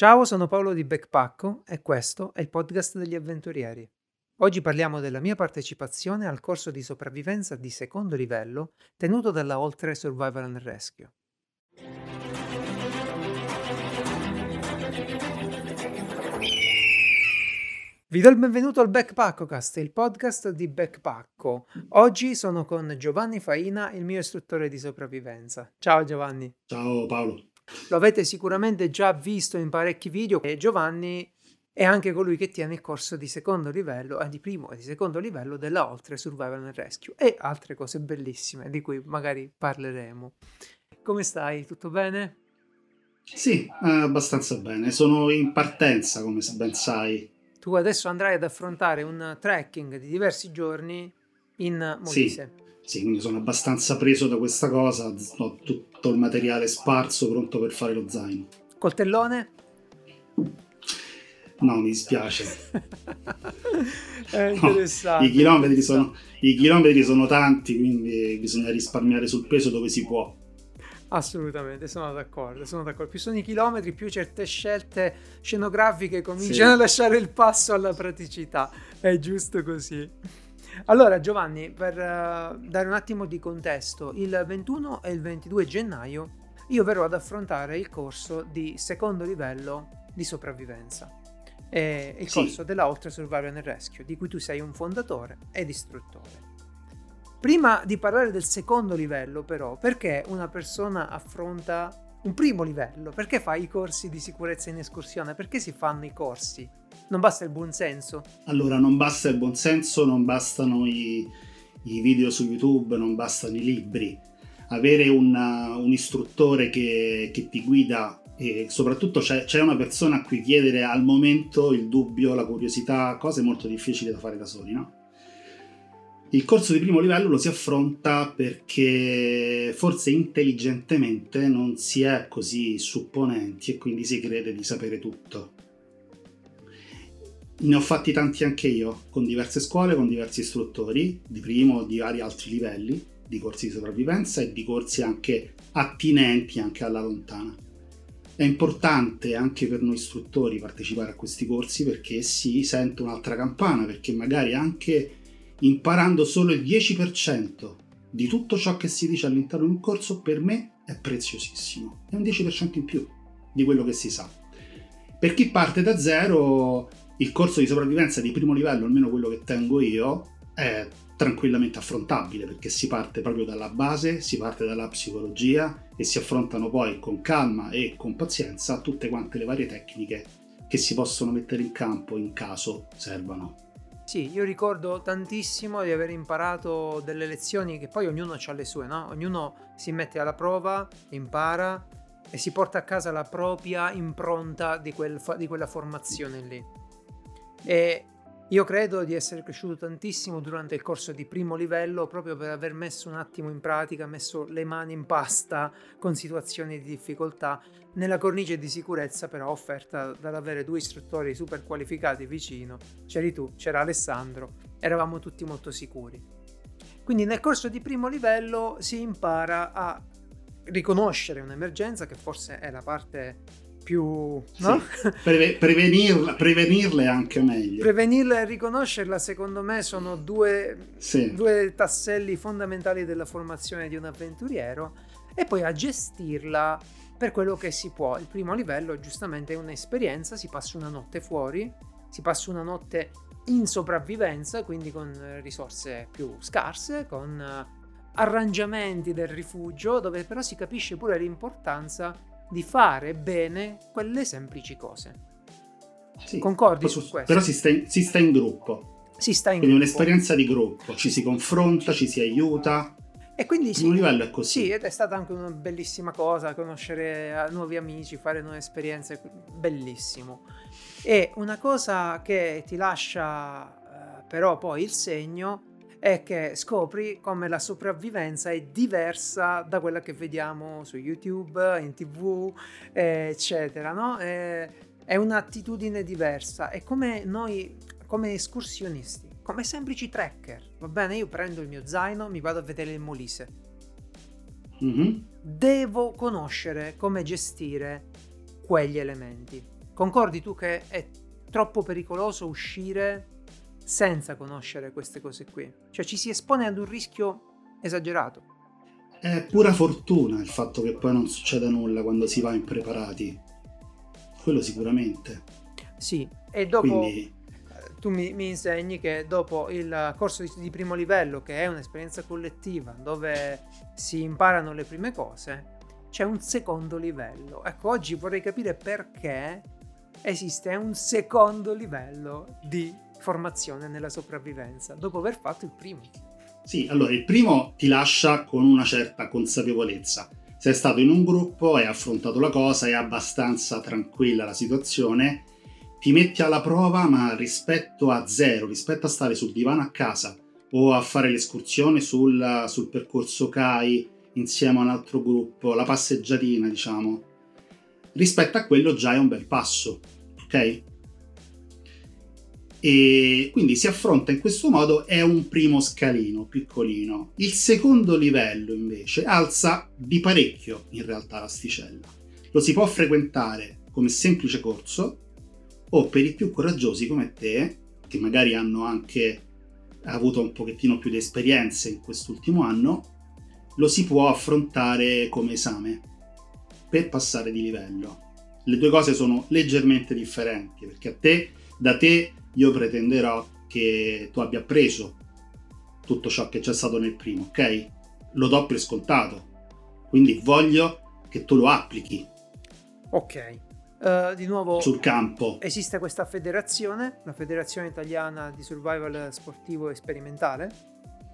Ciao, sono Paolo di Backpacko e questo è il podcast degli avventurieri. Oggi parliamo della mia partecipazione al corso di sopravvivenza di secondo livello tenuto dalla Oltre Survival and Rescue. Vi do il benvenuto al Backpackocast, il podcast di Backpacko. Oggi sono con Giovanni Faina, il mio istruttore di sopravvivenza. Ciao Giovanni. Ciao Paolo. Lo avete sicuramente già visto in parecchi video e Giovanni è anche colui che tiene il corso di secondo livello, eh, di primo e di secondo livello della Oltre Survival and Rescue e altre cose bellissime di cui magari parleremo. Come stai? Tutto bene? Sì, eh, abbastanza bene. Sono in partenza, come ben sai tu adesso andrai ad affrontare un trekking di diversi giorni in Molise. Sì, sì, quindi sono abbastanza preso da questa cosa, ho tutto il materiale sparso pronto per fare lo zaino. Coltellone? No, mi dispiace. È interessante. No, i, chilometri sono, I chilometri sono tanti, quindi bisogna risparmiare sul peso dove si può. Assolutamente, sono d'accordo, sono d'accordo. Più sono i chilometri, più certe scelte scenografiche cominciano sì. a lasciare il passo alla praticità. È giusto così. Allora, Giovanni, per uh, dare un attimo di contesto, il 21 e il 22 gennaio io verrò ad affrontare il corso di secondo livello di sopravvivenza. È il sì. corso della Oltre Survival and Rescue, di cui tu sei un fondatore ed istruttore. Prima di parlare del secondo livello, però, perché una persona affronta un primo livello? Perché fa i corsi di sicurezza in escursione? Perché si fanno i corsi? Non basta il buonsenso? Allora, non basta il buonsenso, non bastano i, i video su YouTube, non bastano i libri. Avere una, un istruttore che, che, ti guida e soprattutto c'è, c'è una persona a cui chiedere al momento il dubbio, la curiosità, cose molto difficili da fare da soli, no? Il corso di primo livello lo si affronta perché forse intelligentemente non si è così supponenti e quindi si crede di sapere tutto. Ne ho fatti tanti anche io, con diverse scuole, con diversi istruttori, di primo, di vari altri livelli, di corsi di sopravvivenza e di corsi anche attinenti anche alla lontana. È importante anche per noi istruttori partecipare a questi corsi perché si sente un'altra campana, perché magari anche imparando solo il 10% di tutto ciò che si dice all'interno di un corso, per me è preziosissimo. È un 10% in più di quello che si sa. Per chi parte da zero, il corso di sopravvivenza di primo livello, almeno quello che tengo io, è tranquillamente affrontabile perché si parte proprio dalla base, si parte dalla psicologia e si affrontano poi con calma e con pazienza tutte quante le varie tecniche che si possono mettere in campo in caso servano. Sì, io ricordo tantissimo di aver imparato delle lezioni che poi ognuno ha le sue, no? Ognuno si mette alla prova, impara e si porta a casa la propria impronta di, quel, di quella formazione lì. E io credo di essere cresciuto tantissimo durante il corso di primo livello proprio per aver messo un attimo in pratica, messo le mani in pasta con situazioni di difficoltà, nella cornice di sicurezza però offerta dall'avere due istruttori super qualificati vicino. C'eri tu, c'era Alessandro, eravamo tutti molto sicuri. Quindi nel corso di primo livello si impara a riconoscere un'emergenza, che forse è la parte più... No? Sì, preve- prevenirla, prevenirle anche meglio. Prevenirla e riconoscerla secondo me sono due, sì. due tasselli fondamentali della formazione di un avventuriero e poi a gestirla per quello che si può. Il primo livello giustamente è un'esperienza, si passa una notte fuori, si passa una notte in sopravvivenza, quindi con risorse più scarse, con arrangiamenti del rifugio, dove però si capisce pure l'importanza di fare bene quelle semplici cose. Sì, Concordi su questo? Però si sta, in, si sta in gruppo. Si sta in quindi gruppo. un'esperienza di gruppo, ci si confronta, ci si aiuta. E quindi sì, un livello è così. Sì, ed è stata anche una bellissima cosa conoscere eh, nuovi amici, fare nuove esperienze, bellissimo. E una cosa che ti lascia eh, però poi il segno è che scopri come la sopravvivenza è diversa da quella che vediamo su YouTube, in tv, eccetera, no? È, un'attitudine diversa. È come noi, come escursionisti, come semplici trekker, va bene? Io prendo il mio zaino, mi vado a vedere il Molise. Mm-hmm. Devo conoscere come gestire quegli elementi Concordi tu che è troppo pericoloso uscire senza conoscere queste cose qui? Cioè ci si espone ad un rischio esagerato. È pura fortuna il fatto che poi non succeda nulla quando si va impreparati. Quello sicuramente. Sì, e dopo Quindi... Eh, tu mi, mi, insegni che dopo il corso di, di primo livello, che è un'esperienza collettiva, dove si imparano le prime cose, c'è un secondo livello. Ecco, oggi vorrei capire perché esiste un secondo livello di formazione nella sopravvivenza, dopo aver fatto il primo. Sì, allora il primo ti lascia con una certa consapevolezza. Sei stato in un gruppo, hai affrontato la cosa, è abbastanza tranquilla la situazione, ti metti alla prova, ma rispetto a zero, rispetto a stare sul divano a casa o a fare l'escursione sul, sul percorso CAI insieme a un altro gruppo, la passeggiatina, diciamo, rispetto a quello già è un bel passo, ok? E quindi si affronta in questo modo, è un primo scalino piccolino. Il secondo livello invece alza di parecchio in realtà l'asticella. Lo si può frequentare come semplice corso o per i più coraggiosi come te, che magari hanno anche avuto un pochettino più di esperienze in quest'ultimo anno, lo si può affrontare come esame per passare di livello. Le due cose sono leggermente differenti perché a te, da te io pretenderò che tu abbia preso tutto ciò che c'è stato nel primo, ok? Lo do per scontato, quindi voglio che tu lo applichi. Ok. Uh, di nuovo sul campo esiste questa federazione, la Federazione Italiana di Survival Sportivo e Sperimentale.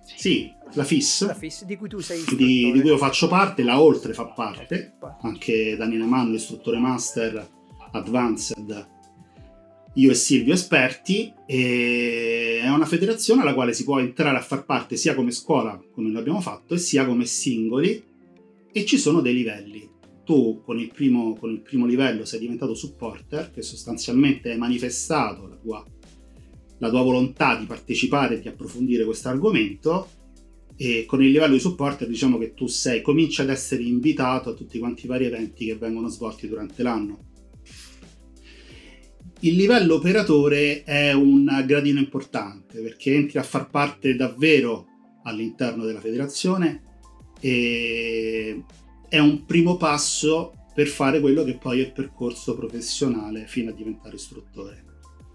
Sì, la FIS, la FIS di cui tu sei di, di, cui io faccio parte, la Oltre fa parte, anche Daniele Manno, istruttore master Advanced io e Silvio esperti, e è una federazione alla quale si può entrare a far parte sia come scuola, come lo abbiamo fatto, e sia come singoli, e ci sono dei livelli. Tu con il primo, con il primo livello sei diventato supporter, che sostanzialmente hai manifestato la tua, la tua volontà di partecipare e di approfondire questo argomento, e con il livello di supporter diciamo che tu sei, cominci ad essere invitato a tutti quanti i vari eventi che vengono svolti durante l'anno il livello operatore è un gradino importante perché entri a far parte davvero all'interno della federazione e è un primo passo per fare quello che poi è il percorso professionale fino a diventare istruttore.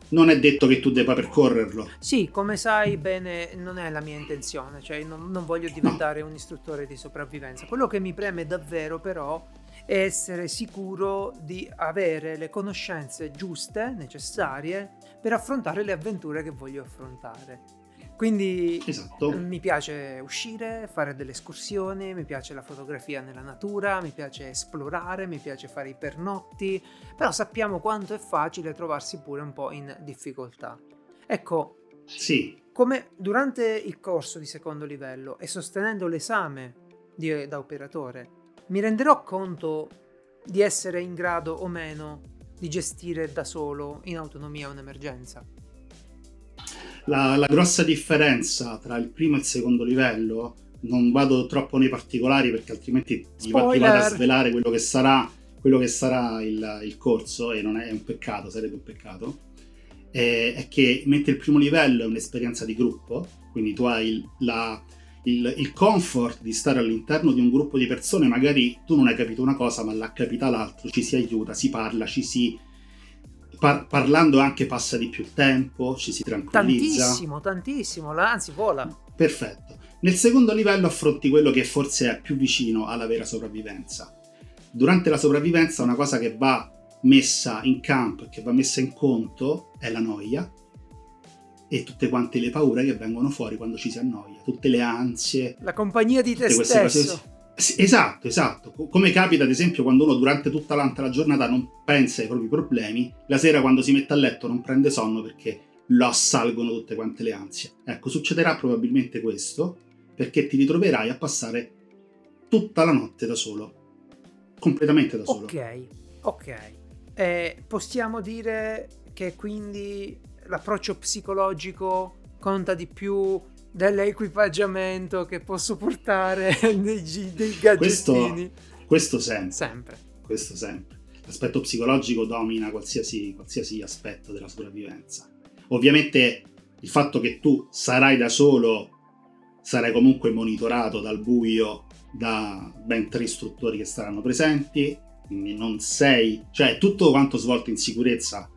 Non è detto che tu debba percorrerlo. Sì, come sai bene, non è la mia intenzione, cioè non, non voglio diventare no. un istruttore di sopravvivenza. Quello che mi preme davvero però essere sicuro di avere le conoscenze giuste, necessarie, per affrontare le avventure che voglio affrontare. Quindi esatto. mi piace uscire, fare delle escursioni, mi piace la fotografia nella natura, mi piace esplorare, mi piace fare i pernotti, però sappiamo quanto è facile trovarsi pure un po' in difficoltà. Ecco, sì. come durante il corso di secondo livello e sostenendo l'esame di, da operatore, mi renderò conto di essere in grado o meno di gestire da solo in autonomia un'emergenza. La, la, grossa differenza tra il primo e il secondo livello, non vado troppo nei particolari perché altrimenti ti vado a svelare quello che sarà, quello che sarà il, il, corso e non è, è, un peccato, sarebbe un peccato, è, è, che mentre il primo livello è un'esperienza di gruppo, quindi tu hai la, il, il, comfort di stare all'interno di un gruppo di persone, magari tu non hai capito una cosa, ma l'ha capita l'altro, ci si aiuta, si parla, ci si. Par- parlando anche passa di più tempo, ci si tranquillizza. Tantissimo, tantissimo, anzi vola. Perfetto. Nel secondo livello affronti quello che forse è più vicino alla vera sopravvivenza. Durante la sopravvivenza una cosa che va messa in campo che va messa in conto è la noia, e tutte quante le paure che vengono fuori quando ci si annoia, tutte le ansie. La compagnia di te stesso. Esatto, esatto. Come capita ad esempio quando uno durante tutta l'altra giornata non pensa ai propri problemi, la sera quando si mette a letto non prende sonno perché lo assalgono tutte quante le ansie. Ecco, succederà probabilmente questo perché ti ritroverai a passare tutta la notte da solo. Completamente da solo. Ok, ok. Eh, possiamo dire che quindi l'approccio psicologico conta di più dell'equipaggiamento che posso portare dei, dei gadgettini. Questo, questo sempre. Sempre. Questo sempre. l'aspetto psicologico domina qualsiasi, qualsiasi aspetto della sopravvivenza. Ovviamente il fatto che tu sarai da solo, sarai comunque monitorato dal buio da ben tre istruttori che saranno presenti, quindi non sei, cioè tutto quanto svolto in sicurezza,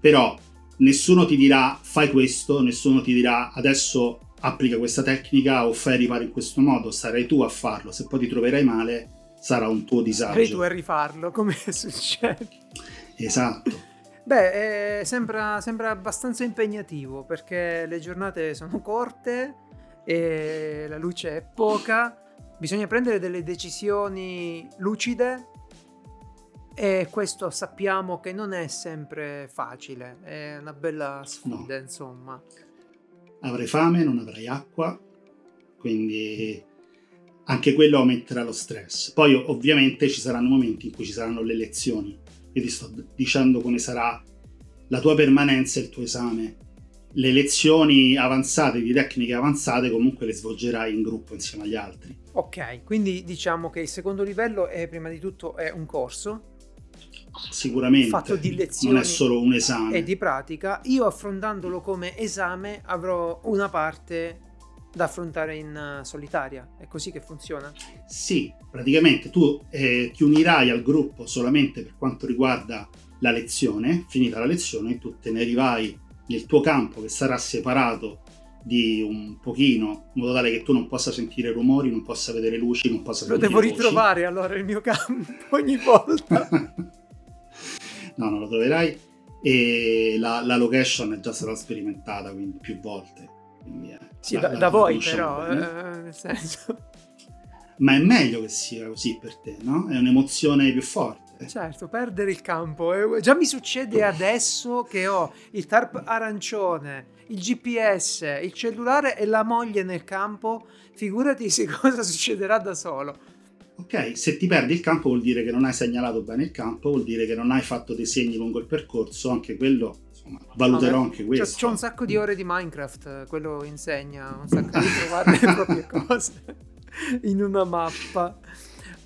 però nessuno ti dirà fai questo, nessuno ti dirà adesso applica questa tecnica o fai riparo in questo modo, sarai tu a farlo, se poi ti troverai male sarà un tuo disagio. Sarai tu a rifarlo, come succede. Esatto. Beh, eh, sembra, sembra abbastanza impegnativo perché le giornate sono corte e la luce è poca, bisogna prendere delle decisioni lucide e questo sappiamo che non è sempre facile, è una bella sfida, no. insomma. Avrai fame, non avrai acqua, quindi anche quello aumenterà lo stress. Poi ovviamente ci saranno momenti in cui ci saranno le lezioni. Io ti sto dicendo come sarà la tua permanenza e il tuo esame. Le lezioni avanzate di tecniche avanzate comunque le svolgerai in gruppo insieme agli altri. Ok, quindi diciamo che il secondo livello è prima di tutto è un corso sicuramente. Fatto di lezioni non è solo un esame. e di pratica. Io affrontandolo come esame avrò una parte da affrontare in eh, solitaria. È così che funziona? sì praticamente tu eh, ti unirai al gruppo solamente per quanto riguarda la lezione finita la lezione tu te ne arrivai nel tuo campo che sarà separato di un pochino, in modo tale che tu non possa sentire rumori, non possa vedere luci, non possa Lo devo ritrovare allora il mio campo ogni volta. no, non lo troverai. E la, la, location è già stata sperimentata quindi più volte. Quindi, eh, sì, la, da, la da voi però, eh, nel senso. Ma è meglio che sia così per te, no? È un'emozione più forte. Certo, perdere il campo. Eh, già mi succede adesso che ho il tarp arancione, il GPS, il cellulare e la moglie nel campo. Figurati se cosa succederà da solo. Ok, se ti perdi il campo vuol dire che non hai segnalato bene il campo, vuol dire che non hai fatto dei segni lungo il percorso, anche quello, insomma, valuterò anche questo. C'ho, un sacco di ore di Minecraft, quello insegna un sacco di trovare le proprie cose in una mappa.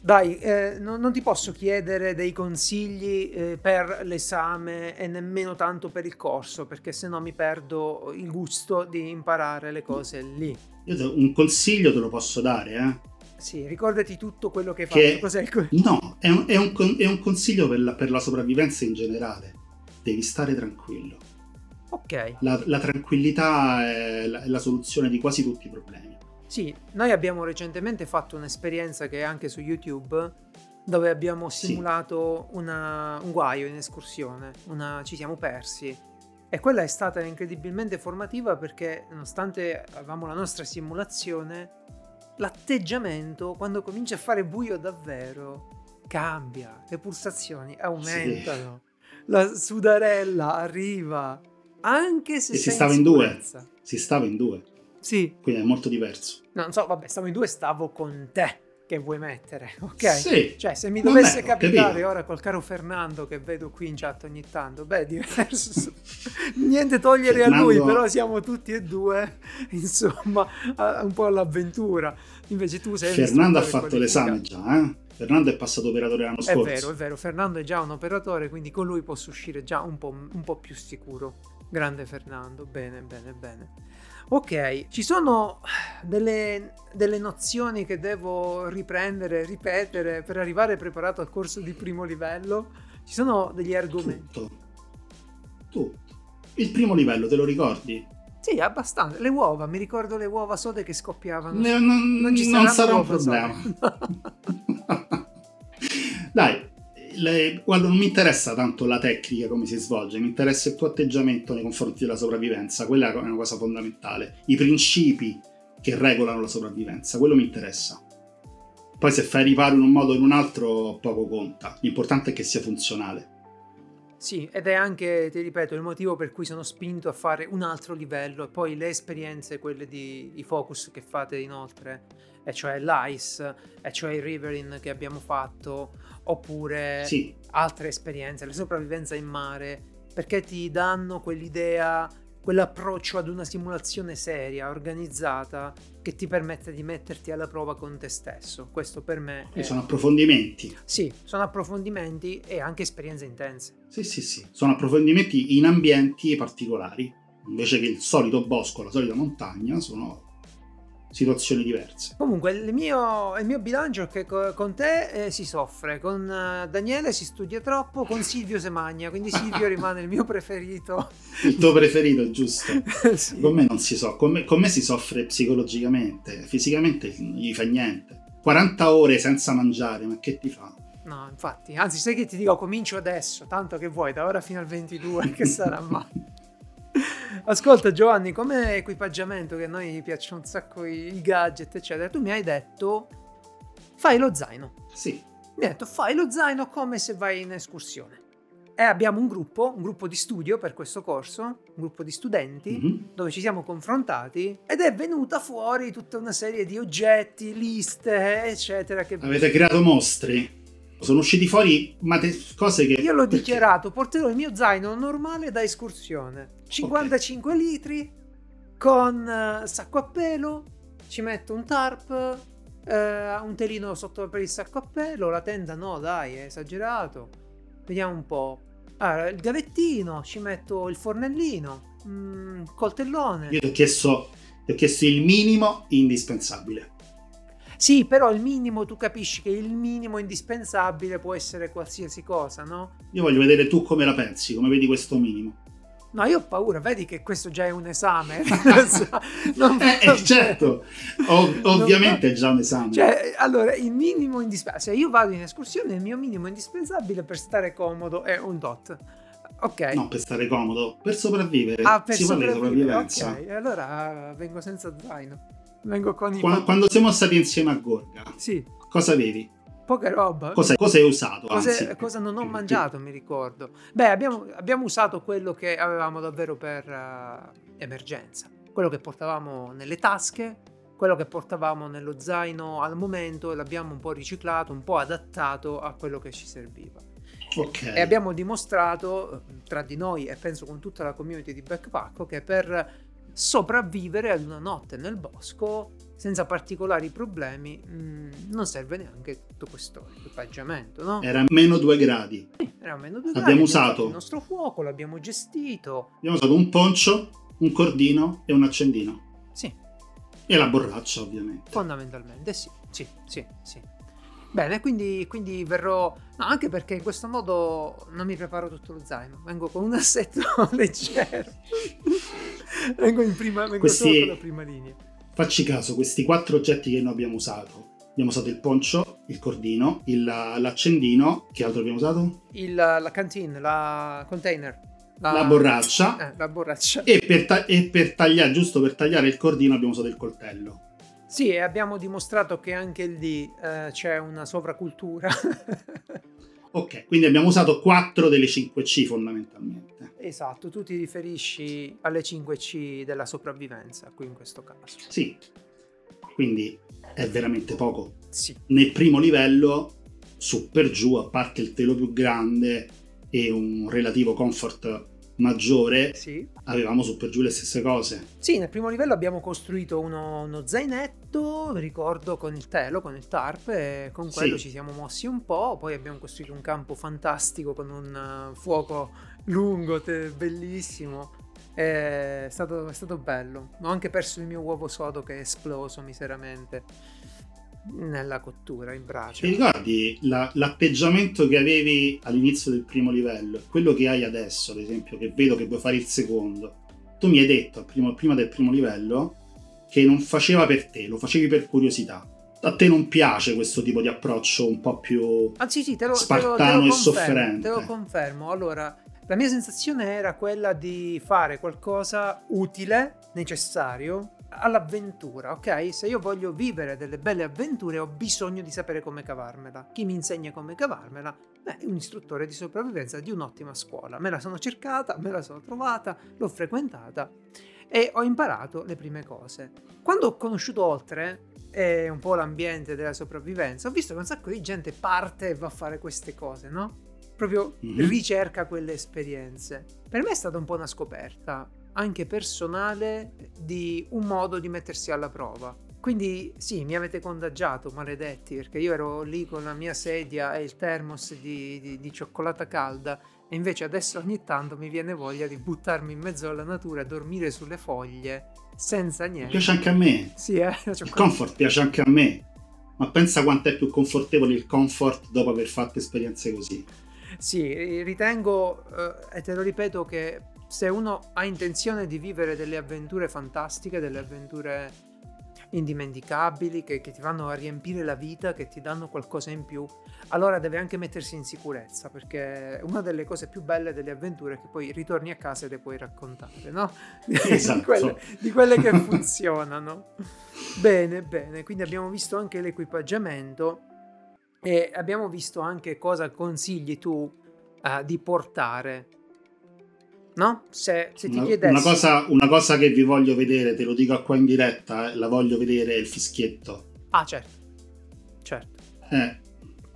Dai, eh, non, non, ti posso chiedere dei consigli eh, per l'esame e nemmeno tanto per il corso, perché sennò mi perdo il gusto di imparare le cose lì. Io te, un consiglio te lo posso dare, eh? Sì, ricordati tutto quello che hai fatto. Cos'è il... No, è un, è, un, è un, consiglio per la, per la, sopravvivenza in generale. Devi stare tranquillo. Ok. La, la tranquillità è la, è la soluzione di quasi tutti i problemi. Sì, noi abbiamo recentemente fatto un'esperienza che è anche su YouTube dove abbiamo simulato sì. una, un guaio in escursione, una, ci siamo persi e quella è stata incredibilmente formativa perché nonostante avevamo la nostra simulazione l'atteggiamento quando comincia a fare buio davvero cambia, le pulsazioni aumentano, sì. la sudarella arriva, anche se e si stava in, due. Si stava in due. Sì. Quindi è molto diverso. No, non so, vabbè, stavo in due, stavo con te che vuoi mettere, ok? Sì. Cioè, se mi dovesse Vabbè, capitare ora col caro Fernando che vedo qui in chat ogni tanto, beh, diverso. Niente togliere Fernando... a lui, però siamo tutti e due, insomma, un po' all'avventura. Invece tu sei... Fernando ha fatto l'esame già, eh? Fernando è passato operatore l'anno scorso. È vero, è vero. Fernando è già un operatore, quindi con lui posso uscire già un po', un po più sicuro. Grande Fernando, bene, bene, bene. Ok, ci sono delle, delle, nozioni che devo riprendere, ripetere per arrivare preparato al corso di primo livello. Ci sono degli argomenti. Tutto. Tutto. Il primo livello, te lo ricordi? Sì, abbastanza. Le uova, mi ricordo le uova sode che scoppiavano. Ne, non, non, ci non sarà un problema. Dai, le, guarda, non mi interessa tanto la tecnica, come si svolge, mi interessa il tuo atteggiamento nei confronti della sopravvivenza, quella è una cosa fondamentale. I principi che regolano la sopravvivenza, quello mi interessa. Poi se fai riparo in un modo o in un altro poco conta, l'importante è che sia funzionale. Sì, ed è anche, ti ripeto, il motivo per cui sono spinto a fare un altro livello e poi le esperienze, quelle di, di focus che fate inoltre, e cioè l'ICE, e cioè il Riverin che abbiamo fatto, oppure sì. altre esperienze, la sopravvivenza in mare, perché ti danno quell'idea quell'approccio ad una simulazione seria, organizzata, che ti permette di metterti alla prova con te stesso. Questo per me... È... Sono approfondimenti. Sì, sono approfondimenti e anche esperienze intense. Sì, sì, sì. Sono approfondimenti in ambienti particolari. Invece che il solito bosco, la solita montagna, sono situazioni diverse. Comunque, il mio, il mio bilancio è che con te eh, si soffre, con uh, Daniele si studia troppo, con Silvio se magna, quindi Silvio rimane il mio preferito. Il tuo preferito, giusto? sì. Con me non si so, con me, con me si soffre psicologicamente, fisicamente non gli fa niente. 40 ore senza mangiare, ma che ti fa? No, infatti, anzi, sai che ti dico, comincio adesso, tanto che vuoi, da ora fino al 22, che sarà mai. Ascolta Giovanni, come equipaggiamento che a noi piacciono un sacco i, gadget, eccetera, tu mi hai detto fai lo zaino. Sì. Mi hai detto fai lo zaino come se vai in escursione. E abbiamo un gruppo, un gruppo di studio per questo corso, un gruppo di studenti, mm-hmm. dove ci siamo confrontati ed è venuta fuori tutta una serie di oggetti, liste, eccetera. Che... Avete creato mostri? Sono usciti fuori mate- cose che... Io l'ho perché? dichiarato, porterò il mio zaino normale da escursione. 55 okay. litri con uh, sacco a pelo, ci metto un tarp, uh, un telino sotto per il sacco a pelo, la tenda no dai è esagerato. Vediamo un po'. Allora, il gavettino, ci metto il fornellino, mm, coltellone. Io ti ho chiesto, ti ho chiesto il minimo indispensabile. Sì, però il minimo, tu capisci che il minimo indispensabile può essere qualsiasi cosa, no? Io voglio vedere tu come la pensi, come vedi questo minimo. No, io ho paura, vedi che questo già è un esame. non eh, eh, certo, Ov- ovviamente è già un esame. Cioè, allora, il minimo indispensabile, se io vado in escursione, il mio minimo indispensabile per stare comodo è un dot. Ok. No, per stare comodo, per sopravvivere. Ah, per si sopravvivere. sopravvivenza. Ok, allora vengo senza zaino. Vengo con i quando, quando siamo stati insieme a Gorga, sì. cosa avevi? Poca roba. Cosa, cosa hai usato? Cose, cosa non ho mangiato, mi ricordo. Beh, abbiamo, abbiamo usato quello che avevamo davvero per uh, emergenza. Quello che portavamo nelle tasche, quello che portavamo nello zaino al momento e l'abbiamo un po' riciclato, un po' adattato a quello che ci serviva. Okay. E abbiamo dimostrato tra di noi e penso con tutta la community di Backpack che per sopravvivere ad una notte nel bosco senza particolari problemi mm, non serve neanche tutto questo equipaggiamento no? era meno due gradi. Sì, era meno due abbiamo gradi, usato il nostro fuoco l'abbiamo gestito. Abbiamo usato un poncio un cordino e un accendino. Sì. E la borraccia ovviamente. Fondamentalmente sì sì sì sì Bene, quindi, quindi verrò... No, anche perché in questo modo non mi preparo tutto lo zaino, vengo con un assetto leggero. vengo in prima, vengo questi... solo con la prima linea. Facci caso, questi quattro oggetti che noi abbiamo usato. Abbiamo usato il poncio, il cordino, il, l'accendino. Che altro abbiamo usato? Il, la canteen, la container. La, la borraccia. Eh, la borraccia. E per, ta- e per tagliare, giusto per tagliare il cordino, abbiamo usato il coltello. Sì, e abbiamo dimostrato che anche lì eh, c'è una sovracultura. ok, quindi abbiamo usato 4 delle 5C fondamentalmente. Esatto, tu ti riferisci alle 5C della sopravvivenza qui in questo caso. Sì, quindi è veramente poco. Sì. Nel primo livello, su per giù, a parte il telo più grande e un relativo comfort maggiore, sì. avevamo su per giù le stesse cose. Sì, nel primo livello abbiamo costruito uno, uno zainetto, ricordo, con il telo, con il tarp, e con quello sì. ci siamo mossi un po', poi abbiamo costruito un campo fantastico con un uh, fuoco lungo, te, bellissimo. È stato, è stato bello. Ho anche perso il mio uovo sodo che è esploso miseramente nella cottura in brace. Ti ricordi la, l'atteggiamento che avevi all'inizio del primo livello e quello che hai adesso, ad esempio, che vedo che vuoi fare il secondo? Tu mi hai detto primo, prima del primo livello che non faceva per te, lo facevi per curiosità. A te non piace questo tipo di approccio un po' più Anzi, sì, te lo, spartano te lo, te lo e sofferente? Te lo confermo. Allora, la mia sensazione era quella di fare qualcosa utile, necessario, all'avventura, ok? Se io voglio vivere delle belle avventure ho bisogno di sapere come cavarmela. Chi mi insegna come cavarmela? Beh, un istruttore di sopravvivenza di un'ottima scuola. Me la sono cercata, me la sono trovata, l'ho frequentata e ho imparato le prime cose. Quando ho conosciuto oltre e un po' l'ambiente della sopravvivenza, ho visto che un sacco di gente parte e va a fare queste cose, no? Proprio mm-hmm. ricerca quelle esperienze. Per me è stata un po' una scoperta anche personale di un modo di mettersi alla prova. Quindi sì, mi avete contagiato, maledetti, perché io ero lì con la mia sedia e il thermos di, di, di cioccolata calda e invece adesso ogni tanto mi viene voglia di buttarmi in mezzo alla natura, dormire sulle foglie, senza niente. Piace anche a me. Sì, eh? Il comfort piace anche a me. Ma pensa quanto è più confortevole il comfort dopo aver fatto esperienze così. Sì, ritengo, eh, e te lo ripeto, che se uno ha intenzione di vivere delle avventure fantastiche, delle avventure indimenticabili, che, che, ti vanno a riempire la vita, che ti danno qualcosa in più, allora deve anche mettersi in sicurezza, perché una delle cose più belle delle avventure è che poi ritorni a casa e le puoi raccontare, no? Esatto. di, quelle, di quelle che funzionano. bene, bene, quindi abbiamo visto anche l'equipaggiamento e abbiamo visto anche cosa consigli tu uh, di portare no? Se, se ti una, chiedessi... Una cosa, una cosa, che vi voglio vedere, te lo dico qua in diretta, eh, la voglio vedere, è il fischietto. Ah, certo. Certo. Eh,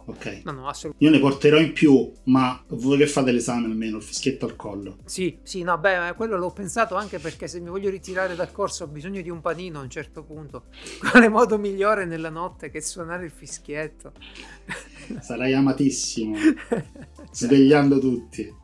ok. No, no, assolutamente. Io ne porterò in più, ma voi che fate l'esame almeno, il fischietto al collo. Sì, sì, no, beh, quello l'ho pensato anche perché se mi voglio ritirare dal corso ho bisogno di un panino a un certo punto. Quale modo migliore nella notte che suonare il fischietto? Sarai amatissimo, svegliando tutti.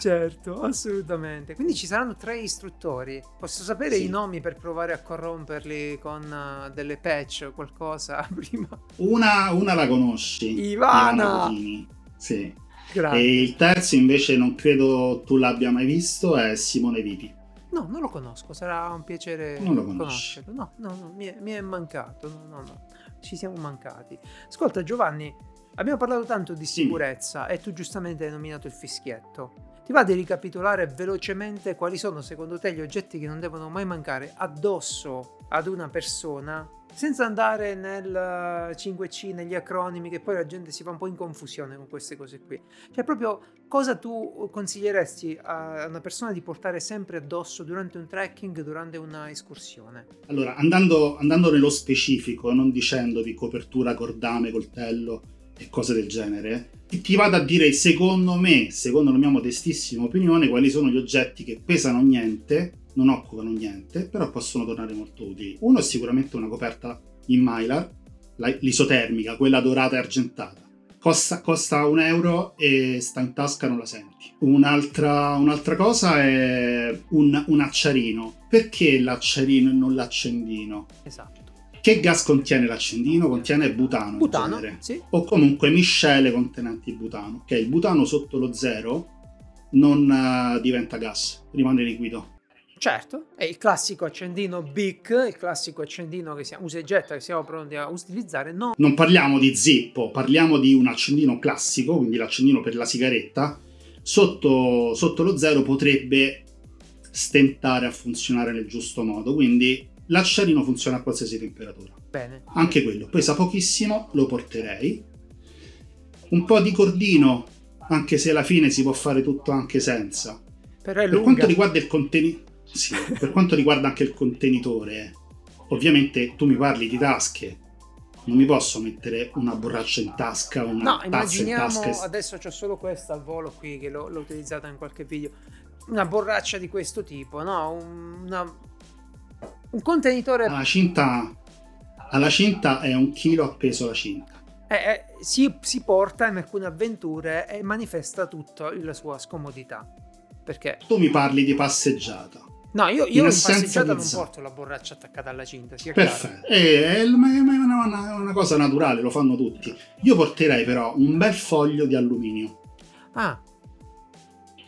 Certo, assolutamente. Quindi ci saranno tre istruttori. Posso sapere sì. i nomi per provare a corromperli con uh, delle patch o qualcosa prima? Una, una la conosci. Ivana! Ivana sì. Grazie. E il terzo invece non credo tu l'abbia mai visto, è Simone Viti. No, non lo conosco, sarà un piacere non lo conoscerlo. No, no, no, mi è, mi è mancato. No, no, no, ci siamo mancati. Ascolta Giovanni, abbiamo parlato tanto di sicurezza sì. e tu giustamente hai nominato il fischietto. Ti va di ricapitolare velocemente quali sono secondo te gli oggetti che non devono mai mancare addosso ad una persona senza andare nel 5C, negli acronimi, che poi la gente si fa un po' in confusione con queste cose qui. Cioè, proprio cosa tu consiglieresti a una persona di portare sempre addosso durante un trekking, durante una escursione? Allora, andando, andando nello specifico, non dicendo di copertura, cordame, coltello e cose del genere, ti vado a dire secondo me, secondo la mia modestissima opinione, quali sono gli oggetti che pesano niente, non occupano niente, però possono tornare molto utili. Uno è sicuramente una coperta in mylar, l'isotermica, quella dorata e argentata. Costa, costa, un euro e sta in tasca, non la senti. Un'altra, un'altra cosa è un, un acciarino. Perché l'acciarino e non l'accendino? Esatto che gas contiene l'accendino? Contiene butano, butano sì. o comunque miscele contenenti butano. Che il butano sotto lo zero non uh, diventa gas, rimane liquido. Certo, è il classico accendino BIC, il classico accendino che siamo, usa e getta che siamo pronti a utilizzare. No. Non parliamo di zippo, parliamo di un accendino classico, quindi l'accendino per la sigaretta. Sotto, sotto lo zero potrebbe stentare a funzionare nel giusto modo, quindi L'acciarino funziona a qualsiasi temperatura. Bene. Anche quello pesa pochissimo, lo porterei. Un po' di cordino, anche se alla fine si può fare tutto anche senza. Però è per quanto riguarda il contenitore, sì, per quanto riguarda anche il contenitore, ovviamente tu mi parli di tasche. Non mi posso mettere una borraccia in tasca, una no, tazza in tasca. Adesso c'ho solo questa al volo qui che l'ho, l'ho utilizzata in qualche video. Una borraccia di questo tipo, no? Una un contenitore... La cinta, alla cinta è un chilo appeso la cinta. Eh, eh, si, si, porta in alcune avventure e manifesta tutta la sua scomodità. Perché... Tu mi parli di passeggiata. No, io, io in, in passeggiata non porto la borraccia attaccata alla cinta. Sia Perfetto, è, è, una, una, una cosa naturale, lo fanno tutti. Io porterei però un bel foglio di alluminio. Ah,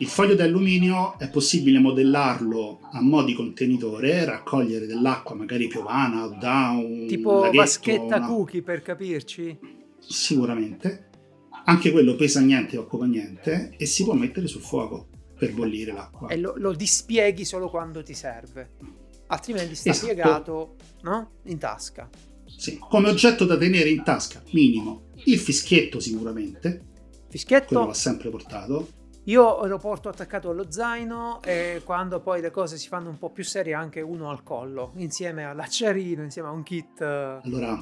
il foglio di alluminio è possibile modellarlo a mo' di contenitore, raccogliere dell'acqua magari piovana o da un tipo laghetto, vaschetta una... cookie per capirci. Sicuramente. Anche quello pesa niente, occupa niente e si può mettere sul fuoco per bollire l'acqua. E lo, lo dispieghi solo quando ti serve. Altrimenti sta esatto. piegato, no? In tasca. Sì, come oggetto da tenere in tasca, minimo. Il fischietto sicuramente. Fischietto? Quello va sempre portato io lo porto attaccato allo zaino e quando poi le cose si fanno un po' più serie anche uno al collo, insieme all'acciarino, insieme a un kit. Allora,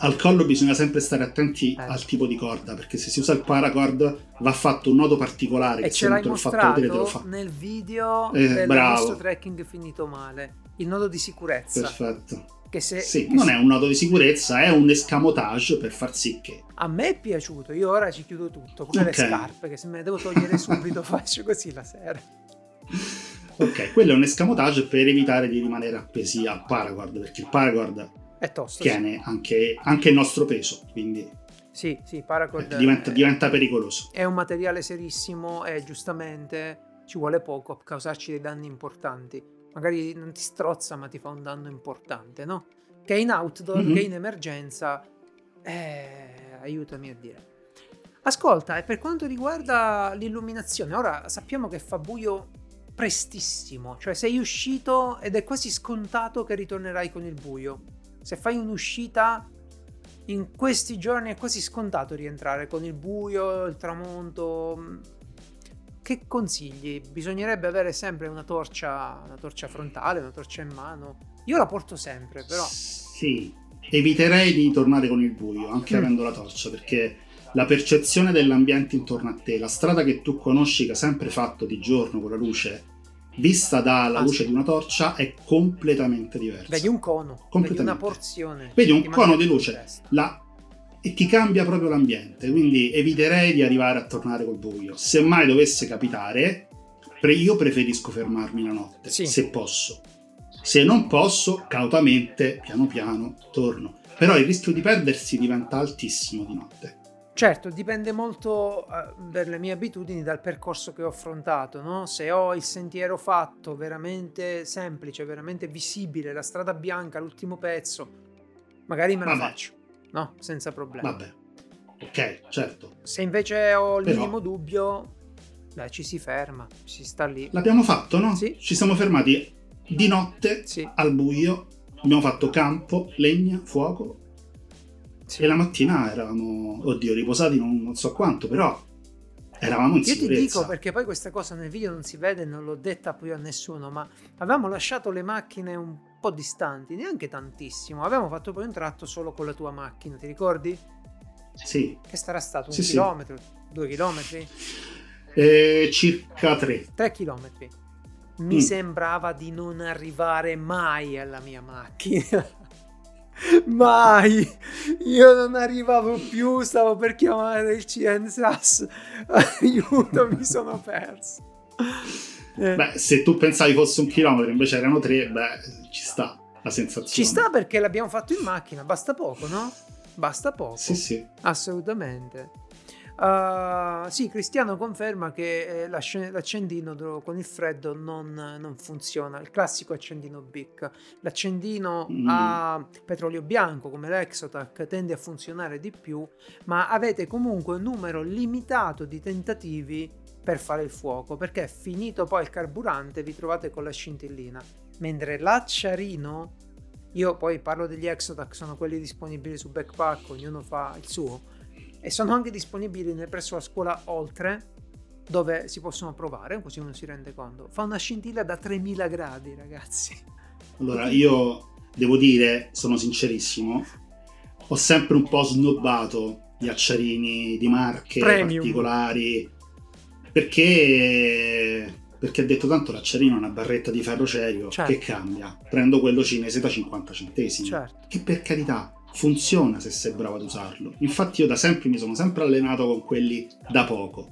al collo bisogna sempre stare attenti Eh. al tipo di corda, perché se si usa il paracord va fatto un nodo particolare. E che ce l'hai te fatto vedere te lo mostrato fa. nel video Eh, del bravo. nostro trekking finito male. Il nodo di sicurezza. Perfetto. Che se, Sì, che non se- è un nodo di sicurezza, è un escamotage per far sì che A me è piaciuto, io ora ci chiudo tutto, pure le Ok. scarpe, che se me le devo togliere subito faccio così la sera. Ok, quello è un escamotage per evitare di rimanere appesi al paracord, perché il paracord È tosto. tiene anche, anche il nostro peso, quindi Sì, sì, Paracord eh, diventa, è- diventa pericoloso. è un materiale serissimo e giustamente ci vuole poco a causarci dei danni importanti. Magari non ti strozza, ma ti fa un danno importante, no? Che in outdoor, Mhm. che in emergenza, eh, aiutami a dire. Ascolta, e per quanto riguarda l'illuminazione, ora sappiamo che fa buio prestissimo, cioè sei uscito ed è quasi scontato che ritornerai con il buio. Se fai un'uscita in questi giorni è quasi scontato rientrare con il buio, il tramonto. Che consigli? Bisognerebbe avere sempre una torcia, una torcia frontale, una torcia in mano. Io la porto sempre, però. Sì, eviterei di tornare con il buio, anche Mm. avendo la torcia, perché la percezione dell'ambiente intorno a te, la strada che tu conosci, che hai sempre fatto di giorno con la luce, vista dalla Ah, luce di una torcia, è completamente diversa. Vedi un cono, vedi una porzione. Vedi un cono di luce. La- e ti cambia proprio l'ambiente, quindi eviterei di arrivare a tornare col buio. Se mai dovesse capitare, io preferisco fermarmi la notte, Sì. se posso. Se non posso, cautamente, piano piano, torno. Però il rischio di perdersi diventa altissimo di notte. Certo, dipende molto eh, per le mie abitudini dal percorso che ho affrontato, no? Se ho il sentiero fatto veramente semplice, veramente visibile, la strada bianca, l'ultimo pezzo, magari me la Vabbè. faccio, no? Senza problemi. Vabbè, ok, certo. Se invece ho il Però- minimo dubbio, beh, ci si ferma, ci si sta lì. L'abbiamo fatto, no? Sì. Ci siamo fermati di notte, Sì, al buio, abbiamo fatto campo, legna, fuoco, sì. E la mattina eravamo, oddio, riposati non, non so quanto, però eravamo in Io ti dico perché poi questa cosa nel video non si vede, non l'ho detta poi a nessuno, ma avevamo lasciato le macchine un po' distanti, neanche tantissimo. Avevamo fatto poi un tratto solo con la tua macchina, ti ricordi? Sì, Che sarà stato un Sì, sì. chilometro, due chilometri, Eh, circa tre. tre chilometri. Mi Mm. sembrava di non arrivare mai alla mia macchina. Mai! Io non arrivavo più, stavo per chiamare il CNSAS. Aiuto, mi sono perso. Eh, Beh, se tu pensavi fosse un chilometro, invece erano tre, beh, ci sta la sensazione. Ci sta perché l'abbiamo fatto in macchina, basta poco, no? Basta poco. Sì, sì. Assolutamente. Uh, sì, Cristiano conferma che eh, l'accendino con il freddo non, non funziona. Il classico accendino BIC. L'accendino Mm. a petrolio bianco come l'Exotac tende a funzionare di più, ma avete comunque un numero limitato di tentativi per fare il fuoco perché finito poi il carburante vi trovate con la scintillina. Mentre l'acciarino, io poi parlo degli Exotac, sono quelli disponibili su backpack, ognuno fa il suo e sono anche disponibili presso la scuola Oltre dove si possono provare così uno si rende conto fa una scintilla da 3000 gradi ragazzi Allora, io devo dire, sono sincerissimo, ho sempre un po' snobbato gli acciarini di marche Premium. particolari, perché... Perché ha detto tanto l'acciarino è una barretta di ferro cerio, Certo. che cambia? Prendo quello cinese da 50 centesimi. certo che per carità funziona se sei bravo ad usarlo. Infatti io da sempre mi sono sempre allenato con quelli da poco.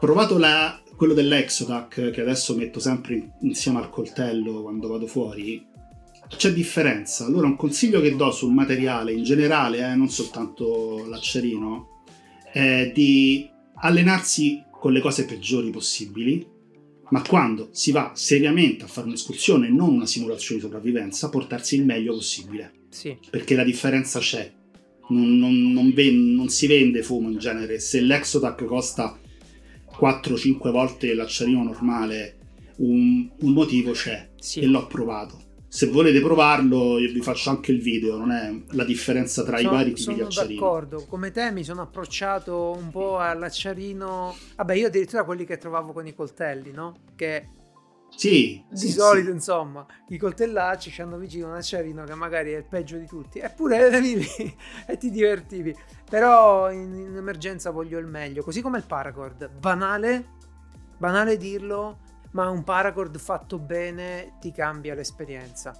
Provato la- quello dell'Exotac che adesso metto sempre in- insieme al coltello quando vado fuori, c'è differenza. Allora un consiglio che do sul materiale in generale, eh, non soltanto l'accerino, è di allenarsi con le cose peggiori possibili, ma quando si va seriamente a fare un'escursione e non una simulazione di sopravvivenza, portarsi il meglio possibile sì perché la differenza c'è. Non, non- non ven- non si vende fumo in genere. Se l'Exotac costa 4-5 volte l'acciarino normale, un, un motivo c'è sì e l'ho provato. Se volete provarlo, io vi faccio anche il video. Non è la differenza tra i Sono- vari tipi di sono acciarino. d'accordo come te mi sono approcciato un po' all'acciarino vabbè io addirittura quelli che trovavo con i coltelli no? che Sì, di sì, solito, sì. insomma, i coltellacci ci hanno vicino un acciarino che magari è il peggio di tutti, eppure eri lì e ti divertivi. Però in, in emergenza voglio il meglio, così come il paracord. Banale, banale dirlo, ma un paracord fatto bene ti cambia l'esperienza.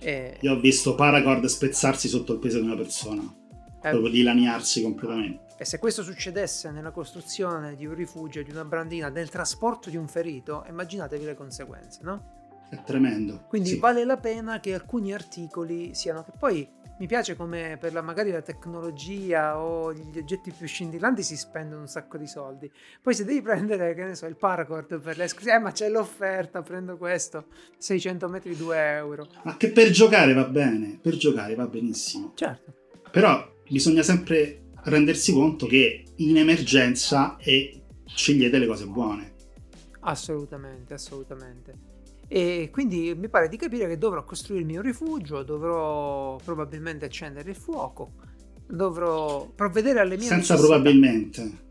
E, Io ho visto Paracord spezzarsi sotto il peso di una persona, eh, proprio dilaniarsi completamente. e se questo succedesse nella costruzione di un rifugio, di una brandina, nel trasporto di un ferito, immaginatevi le conseguenze, no? È tremendo. Quindi Sì. vale la pena che alcuni articoli siano che poi mi piace come per la, magari la tecnologia o gli oggetti più scintillanti si spendono un sacco di soldi. Poi se devi prendere, che ne so, il paracord per le esclusive, eh ma c'è l'offerta, prendo questo, 600 metri 2 euro. Ma che per giocare va bene, per giocare va benissimo. Certo. Però bisogna sempre rendersi conto che in emergenza e scegliete le cose buone. Assolutamente, assolutamente. E quindi mi pare di capire che dovrò costruirmi un rifugio, dovrò probabilmente accendere il fuoco, dovrò provvedere alle mie senza necessità. probabilmente.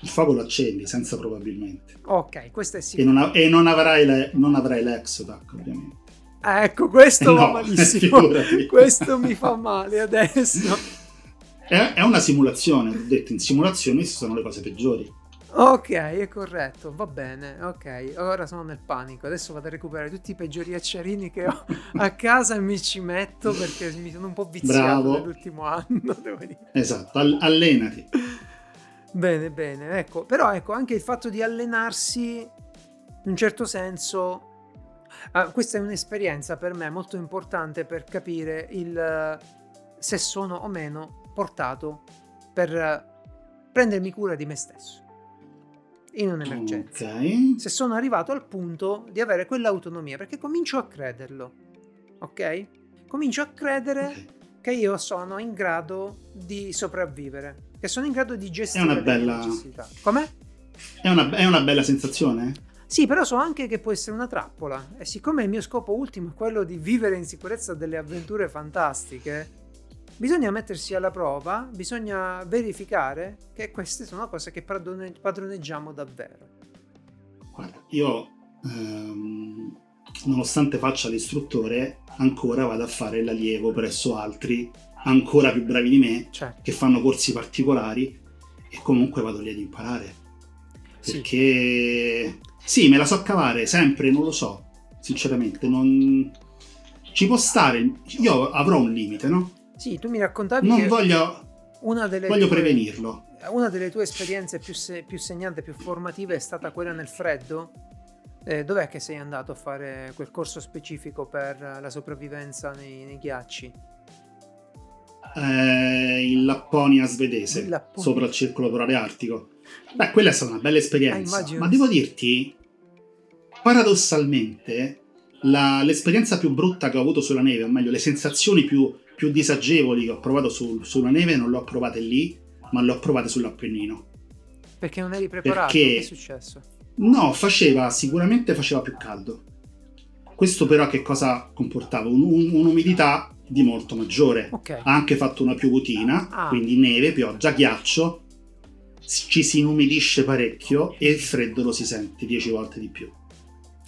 Il fuoco lo accendi, senza probabilmente. Ok, questo è E sicuro. non, ha- e non avrai, le- non avrai l'exotac, ovviamente. Ecco, questo Eh va no, malissimo. figurati. questo mi fa male adesso. È, è una simulazione, ho detto, in simulazione ci sono le cose peggiori. Ok, è corretto, va bene, ok. Ora sono nel panico. Adesso vado a recuperare tutti i peggiori acciarini che ho a casa e mi ci metto perché mi sono un po' viziato Bravo. nell'ultimo anno, devo dire. Esatto, all- allenati. Bene, bene, ecco. Però ecco, anche il fatto di allenarsi, in un certo senso, ah, questa è un'esperienza per me molto importante per capire il, se sono o meno portato per eh, prendermi cura di me stesso in un'emergenza. Ok. Se sono arrivato al punto di avere quell'autonomia, perché comincio a crederlo, ok? Comincio a credere ok. che io sono in grado di sopravvivere, che sono in grado di gestire una mie bella- necessità. Com'è? È una, è una bella sensazione? Sì, però so anche che può essere una trappola e siccome il mio scopo ultimo è quello di vivere in sicurezza delle avventure fantastiche, bisogna mettersi alla prova, bisogna verificare che queste sono cose che padrone- padroneggiamo davvero. Guarda, io ehm, nonostante faccia l'istruttore, ancora vado a fare l'allievo presso altri ancora più bravi di me Cioè, che fanno corsi particolari e comunque vado lì ad imparare. sì, Perché sì, me la so cavare sempre, non lo so, sinceramente, non ci può stare. Io avrò un limite, no? Sì, tu mi raccontavi Non voglio, una delle voglio tue- prevenirlo. Una delle tue esperienze più, se- più segnante, più formative è stata quella nel freddo? Eh, dov'è che sei andato a fare quel corso specifico per la sopravvivenza nei, nei ghiacci? Eh, in Lapponia svedese, Lapponia. sopra il circolo polare artico. Beh, quella è stata una bella esperienza. Ah, ma devo dirti, paradossalmente, la- l'esperienza più brutta che ho avuto sulla neve, o meglio, le sensazioni più, più disagevoli che ho provato sul- sulla neve, non le ho provate lì, ma le ho provate sull'Appennino. Perché non eri preparato? Perché- Che è successo? No, faceva, sicuramente faceva più caldo. Questo però che cosa comportava? Un- un- un'umidità di molto maggiore. Ok. Ha anche fatto una piovutina, Ah. quindi neve, pioggia, ghiaccio, ci si inumidisce parecchio e il freddo lo si sente 10 volte di più.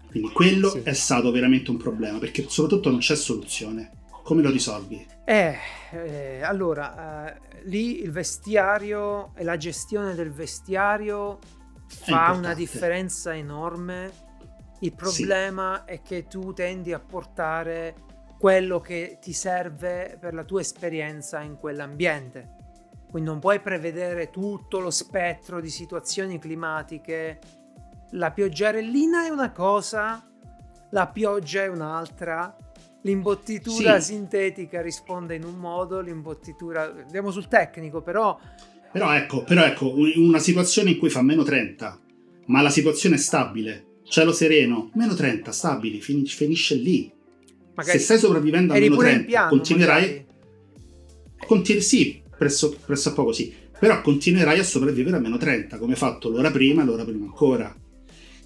Quindi quello Sì. è stato veramente un problema, perché soprattutto non c'è soluzione. Come lo risolvi? Eh, eh, allora, eh, lì il vestiario e la gestione del vestiario fa una differenza enorme. Il problema è che tu tendi a portare quello che ti serve per la tua esperienza in quell'ambiente. Quindi non puoi prevedere tutto lo spettro di situazioni climatiche. La pioggiarellina è una cosa, la pioggia è un'altra. L'imbottitura Sì. sintetica risponde in un modo, l'imbottitura... Andiamo sul tecnico, però... Però ecco, però ecco, un- una situazione in cui fa meno 30, ma la situazione è stabile, cielo sereno, meno 30, stabili, fin- finisce lì. Magari Se stai sopravvivendo a meno pure in 30, piano, continuerai... magari. Continu- sì, presso, presso a poco sì, però continuerai a sopravvivere a meno 30, come hai fatto l'ora prima e l'ora prima ancora.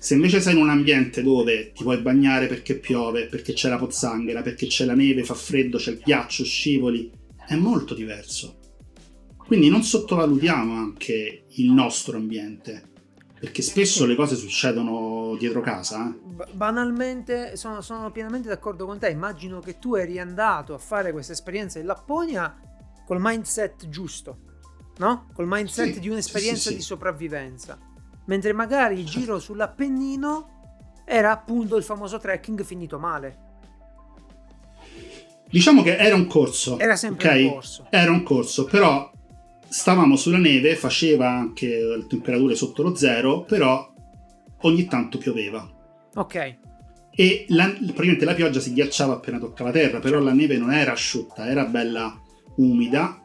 Se invece sei in un ambiente dove ti puoi bagnare perché piove, perché c'è la pozzanghera, perché c'è la neve, fa freddo, c'è il ghiaccio, scivoli, è molto diverso. Quindi non sottovalutiamo anche il nostro ambiente, Perché spesso le cose succedono dietro casa. Eh? Banalmente, sono, sono, pienamente d'accordo con te. Immagino che tu eri andato a fare questa esperienza in Lapponia col mindset giusto, no? Col mindset sì, di un'esperienza sì, sì, di sopravvivenza. Mentre magari il giro sull'Appennino era appunto il famoso trekking finito male. Diciamo che era un corso. Era sempre okay? un corso. Era un corso, però stavamo sulla neve, faceva anche temperature sotto lo zero, però ogni tanto pioveva. Ok. E la, praticamente la pioggia si ghiacciava appena toccava terra, però la neve non era asciutta, era bella umida.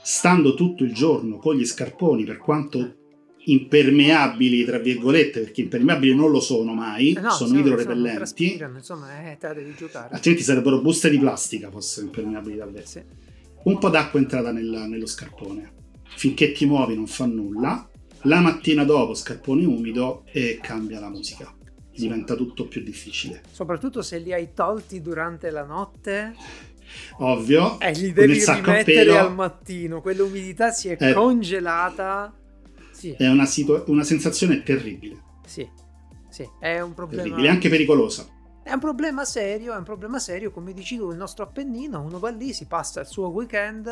Stando tutto il giorno con gli scarponi, per quanto impermeabili, tra virgolette, perché impermeabili non lo sono mai, eh no, sono, sono idrorepellenti. Insomma, eh, devi giocare. Altrimenti sarebbero buste di plastica fossero impermeabili davvero. Sì. Un po' d'acqua è entrata nella, nello scarpone. Finché ti muovi non fa nulla. La mattina dopo scarpone umido e cambia la musica. Diventa tutto più difficile. Soprattutto se li hai tolti durante la notte. Ovvio. E eh, li devi rimettere al mattino. Quell'umidità si è, è eh. congelata sì. È una, situ- una sensazione terribile. Sì, sì, è un problema. Terribile, anche pericolosa. È un problema serio, è un problema serio, come dici tu, il nostro Appennino, uno va lì, si passa il suo weekend,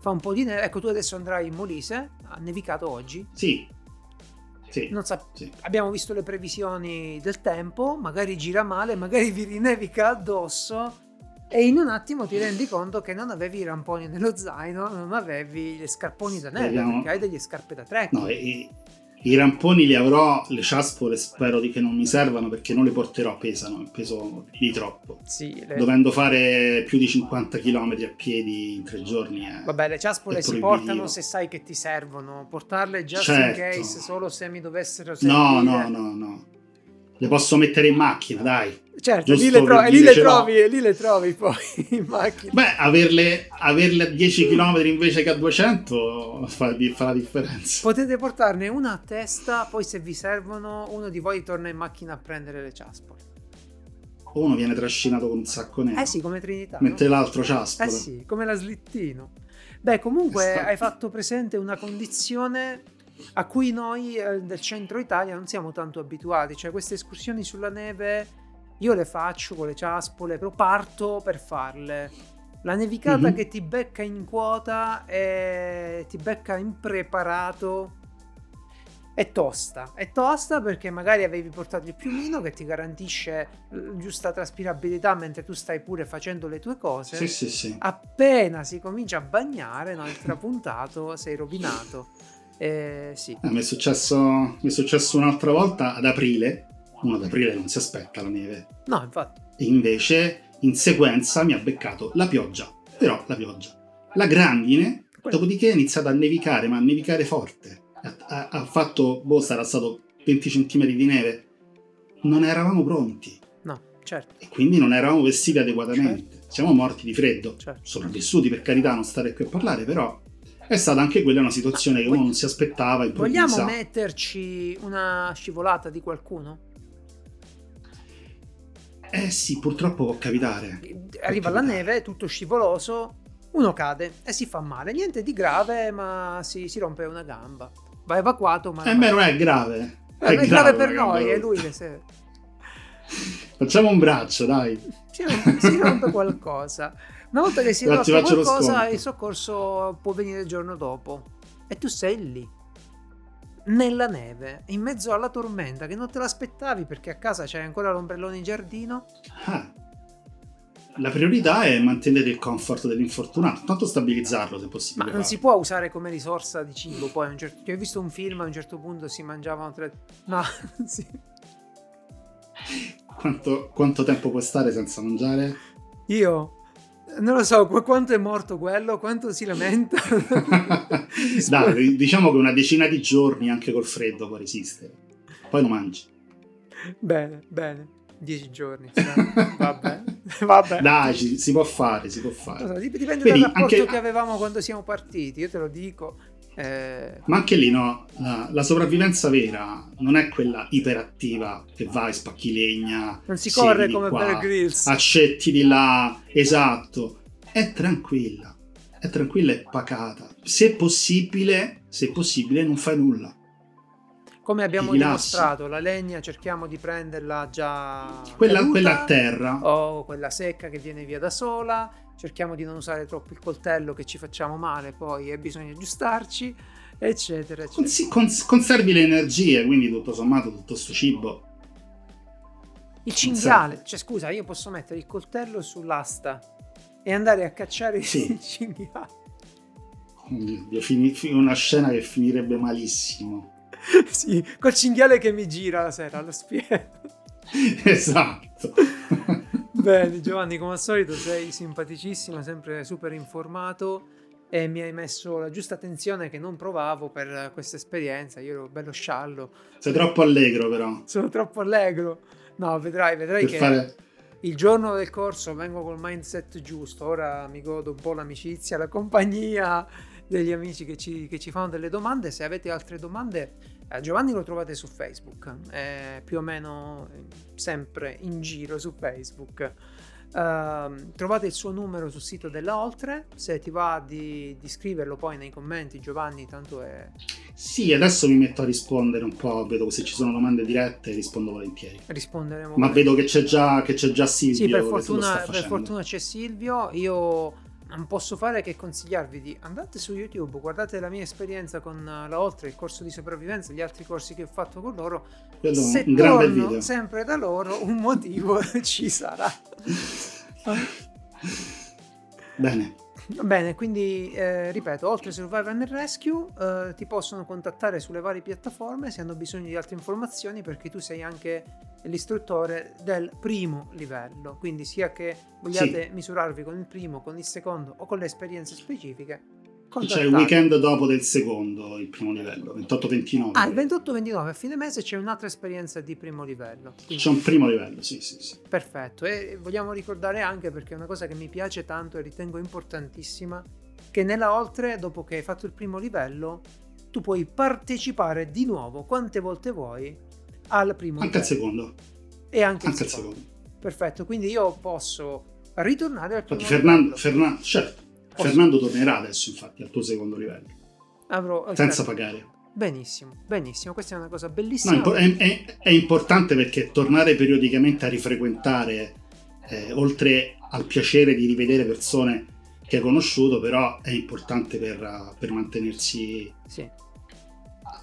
fa un po' di neve. Ecco, tu adesso andrai in Molise, ha nevicato oggi. Sì. Sì, sa- sì. Abbiamo visto le previsioni del tempo, magari gira male, magari vi rinevica addosso e in un attimo ti rendi conto che non avevi i ramponi nello zaino, non avevi gli scarponi da neve, Vediamo. perché hai degli scarpe da trekking. No, i, i, ramponi li avrò, le ciaspole spero di che non mi servano perché non le porterò, pesano, peso di troppo. Sì, le... Dovendo fare più di 50 km a piedi in tre giorni. È, Vabbè, le ciaspole si portano se sai che ti servono, portarle just certo. in case, solo se mi dovessero servire. No, no, no, no. Le posso mettere in macchina, dai. Certo, lì le, tro- lì, le trovi, lì le, trovi, poi in macchina. Beh, averle, averle, a 10 km invece che a 200 fa, fa, la differenza. Potete portarne una a testa, poi se vi servono uno di voi torna in macchina a prendere le ciaspole. Uno viene trascinato con un sacco nero. Eh sì, come Trinità. Mette no? l'altro ciaspolo. Eh sì, come la slittino. Beh, comunque hai fatto presente una condizione a cui noi eh, del centro Italia non siamo tanto abituati, cioè queste escursioni sulla neve io le faccio con le ciaspole, però parto per farle. La nevicata mm-hmm. che ti becca in quota e ti becca impreparato è tosta. È tosta perché magari avevi portato il piumino che ti garantisce giusta traspirabilità mentre tu stai pure facendo le tue cose. Sì, sì, sì. Appena si comincia a bagnare, no, il trapuntato, sei rovinato. Eh, sì. mi, è successo, mi è successo un'altra volta ad aprile uno ad aprile non si aspetta la neve. No, infatti. E invece in sequenza mi ha beccato la pioggia, però la pioggia. La grandine, dopodiché è iniziato a nevicare, ma a nevicare forte. Ha, ha, ha fatto, boh, sarà stato 20 cm di neve. Non eravamo pronti. No, certo. E quindi non eravamo vestiti adeguatamente. Certo. Siamo morti di freddo. Certo. Sopravvissuti, per carità, non stare qui a parlare, però è stata anche quella una situazione che uno non si aspettava. Vogliamo metterci una scivolata di qualcuno? Eh sì, purtroppo può capitare. Arriva la neve, tutto scivoloso, uno cade e si fa male. Niente di grave, ma si, si rompe una gamba. Va evacuato, ma... Eh beh, non è grave. È, è grave, grave per noi, è lui che si... Facciamo un braccio, dai. Si rompe, si rompe qualcosa. Una volta che si è rotto qualcosa, il soccorso può venire il giorno dopo. E tu sei lì nella neve, in mezzo alla tormenta, che non te l'aspettavi perché a casa c'è ancora l'ombrellone in giardino. Ah. La priorità è mantenere il comfort dell'infortunato, tanto stabilizzarlo se possibile. Ma non si può usare come risorsa di cibo. Poi, un certo... ho visto un film, a un certo punto si mangiavano tre. No, sì. Quanto, quanto tempo puoi stare senza mangiare? Io non lo so, quanto è morto quello, quanto si lamenta. Dai, diciamo che una decina di giorni anche col freddo può resistere. Poi lo mangi. Bene, bene. Dieci giorni. Vabbè. Vabbè. Dai, ci, si può fare, si può fare. So, dipende Vedi, dal rapporto anche... che avevamo quando siamo partiti, io te lo dico. Eh... Ma anche lì no, la, la, sopravvivenza vera non è quella iperattiva che vai, spacchi legna, non si corre come qua, Bear Grylls, accetti di là, esatto, è tranquilla, è tranquilla e pacata. Se possibile, se possibile non fai nulla. Come abbiamo dimostrato, la legna cerchiamo di prenderla già Quella, caduta, quella a terra. o quella secca che viene via da sola. Cerchiamo di non usare troppo il coltello che ci facciamo male, poi e bisogna aggiustarci, eccetera, eccetera. Consi- cons- conservi le energie, quindi tutto sommato tutto sto cibo. Il cinghiale, cioè scusa, io posso mettere il coltello sull'asta e andare a cacciare Sì. il cinghiale. Una scena che finirebbe malissimo. sì, col cinghiale che mi gira la sera allo spiego. esatto. Bene, Giovanni, come al solito sei simpaticissimo, sempre super informato e mi hai messo la giusta attenzione che non provavo per questa esperienza. Io ero bello sciallo, Sei troppo allegro però. sono troppo allegro. No, vedrai, vedrai Per che fare... il giorno del corso vengo col mindset giusto. Ora mi godo un po' l'amicizia, la compagnia degli amici che ci, che ci fanno delle domande. Se avete altre domande, Giovanni lo trovate su Facebook, è più o meno eh, sempre in giro su Facebook. Ehm, trovate il suo numero sul sito della Oltre. Se ti va di, di scriverlo poi nei commenti, Giovanni, tanto è Sì, adesso mi metto a rispondere un po', vedo se ci sono domande dirette rispondo volentieri. risponderemo. Ma vedo che c'è già, che c'è già Silvio Sì, per fortuna, per fortuna c'è Silvio. Io non posso fare che consigliarvi di andate su YouTube, guardate la mia esperienza con eh, la Oltre, il corso di sopravvivenza, gli altri corsi che ho fatto con loro. Quello Se torno video. sempre da loro, un motivo ci sarà. Bene, Bene, quindi eh, ripeto, oltre Survival and Rescue eh, ti possono contattare sulle varie piattaforme se hanno bisogno di altre informazioni perché tu sei anche l'istruttore del primo livello, quindi sia che vogliate misurarvi con il primo, con il secondo o con le esperienze specifiche, c'è il weekend dopo del secondo, il primo livello, 28-29. Ah, il 28-29 a fine mese c'è un'altra esperienza di primo livello. Quindi- C'è un primo livello, sì, sì, sì. Perfetto, e vogliamo ricordare anche perché è una cosa che mi piace tanto e ritengo importantissima, che nella Oltre, dopo che hai fatto il primo livello, tu puoi partecipare di nuovo quante volte vuoi al primo Anche al livello. secondo. E anche, Anche al secondo. secondo. Perfetto, quindi io posso ritornare al primo Fernando, livello. Fernan- certo, Posso- Fernando tornerà adesso infatti al tuo secondo livello, Avrò- senza certo. pagare. Benissimo, benissimo, questa è una cosa No, bellissima. impo- è, è- è importante perché tornare periodicamente a rifrequentare, eh, oltre al piacere di rivedere persone che hai conosciuto, però è importante per, uh, per mantenersi Sì.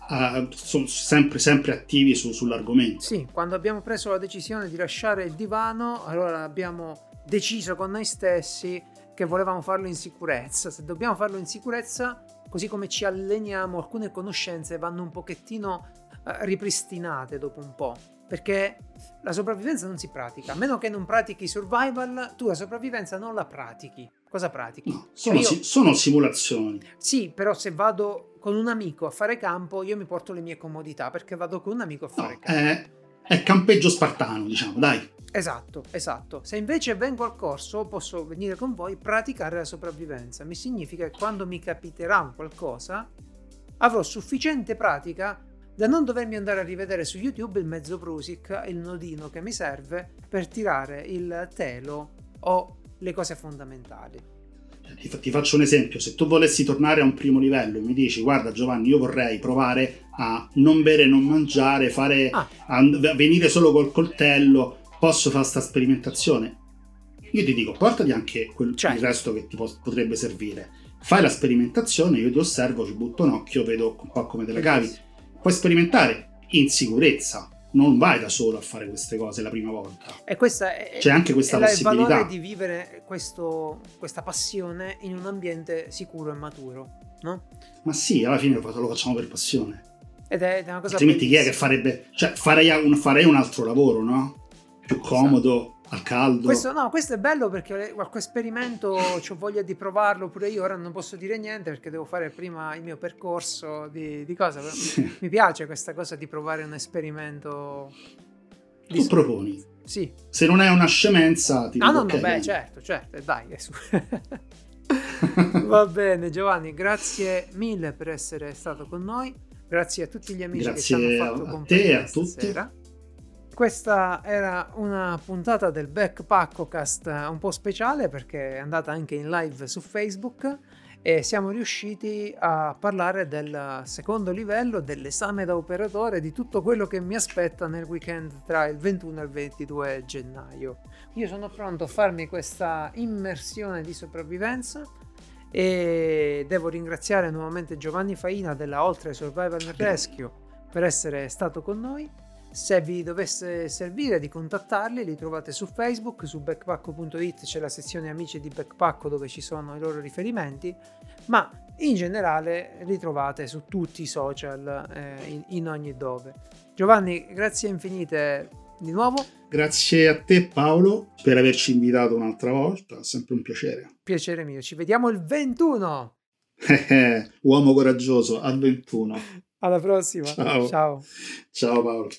uh, so- sempre, sempre attivi su- sull'argomento. Sì, quando abbiamo preso la decisione di lasciare il divano, allora abbiamo deciso con noi stessi che volevamo farlo in sicurezza. Se dobbiamo farlo in sicurezza, così come ci alleniamo, alcune conoscenze vanno un pochettino eh, ripristinate dopo un po'. Perché la sopravvivenza non si pratica, a meno che non pratichi survival, tu la sopravvivenza non la pratichi. Cosa pratichi? No, sono, Io- si- sono simulazioni. Sì, però se vado con un amico a fare campo, io mi porto le mie comodità perché vado con un amico a No, fare campo. è, è campeggio spartano, diciamo, dai. Esatto, esatto. Se invece vengo al corso, posso venire con voi praticare la sopravvivenza. Mi significa che quando mi capiterà qualcosa, avrò sufficiente pratica da non dovermi andare a rivedere su YouTube il mezzo Prusic, il nodino che mi serve per tirare il telo o le cose fondamentali. Ti, fa- ti faccio un esempio, se tu volessi tornare a un primo livello e mi dici guarda Giovanni io vorrei provare a non bere, non mangiare, fare, Ah. a venire solo col coltello, posso fare questa sperimentazione? Io ti dico portati anche quel, Certo. il resto che ti pos- potrebbe servire. Fai la sperimentazione, io ti osservo, ci butto un occhio, vedo un po' come te la cavi. Puoi sperimentare in sicurezza, non vai da solo a fare queste cose la prima volta. E questa è, C'è anche questa è la- il possibilità. valore di vivere questo- questa passione in un ambiente sicuro e maturo, no? Ma sì, alla fine lo fa- lo facciamo per passione. Ed è, una cosa Altrimenti chi è che bellissima. farebbe... Cioè, farei un, farei un altro lavoro, no? Più comodo, al caldo. Questo, no, questo è bello perché qualche esperimento ho voglia di provarlo pure io. Ora non posso dire niente perché devo fare prima il mio percorso di, di cosa. Sì. Mi piace questa cosa di provare un esperimento. di- Tu proponi. Sì. Se non è una scemenza, ti Ah, dico, no, no, ok, beh, certo, certo, dai. è su- Va bene, Giovanni, grazie mille per essere stato con noi. Grazie a tutti gli amici Grazie che ci hanno fatto a compagnia te e a stasera. Questa era una puntata del Backpackocast un po' speciale perché è andata anche in live su Facebook e siamo riusciti a parlare del secondo livello dell'esame da operatore di tutto quello che mi aspetta nel weekend tra il 21 e il 22 gennaio. Io sono pronto a farmi questa immersione di sopravvivenza e devo ringraziare nuovamente Giovanni Faina della Oltre Survival Rescue per essere stato con noi se vi dovesse servire di contattarli, li trovate su Facebook, su backpacko.it c'è la sezione amici di Backpacko dove ci sono i loro riferimenti, ma in generale li trovate su tutti i social eh, in, in ogni dove. Giovanni, grazie infinite di nuovo. Grazie a te Paolo per averci invitato un'altra volta, sempre un piacere. Piacere mio, ci vediamo il 21. Uomo coraggioso, al 21. Alla prossima. Ciao. Ciao, Ciao Paolo.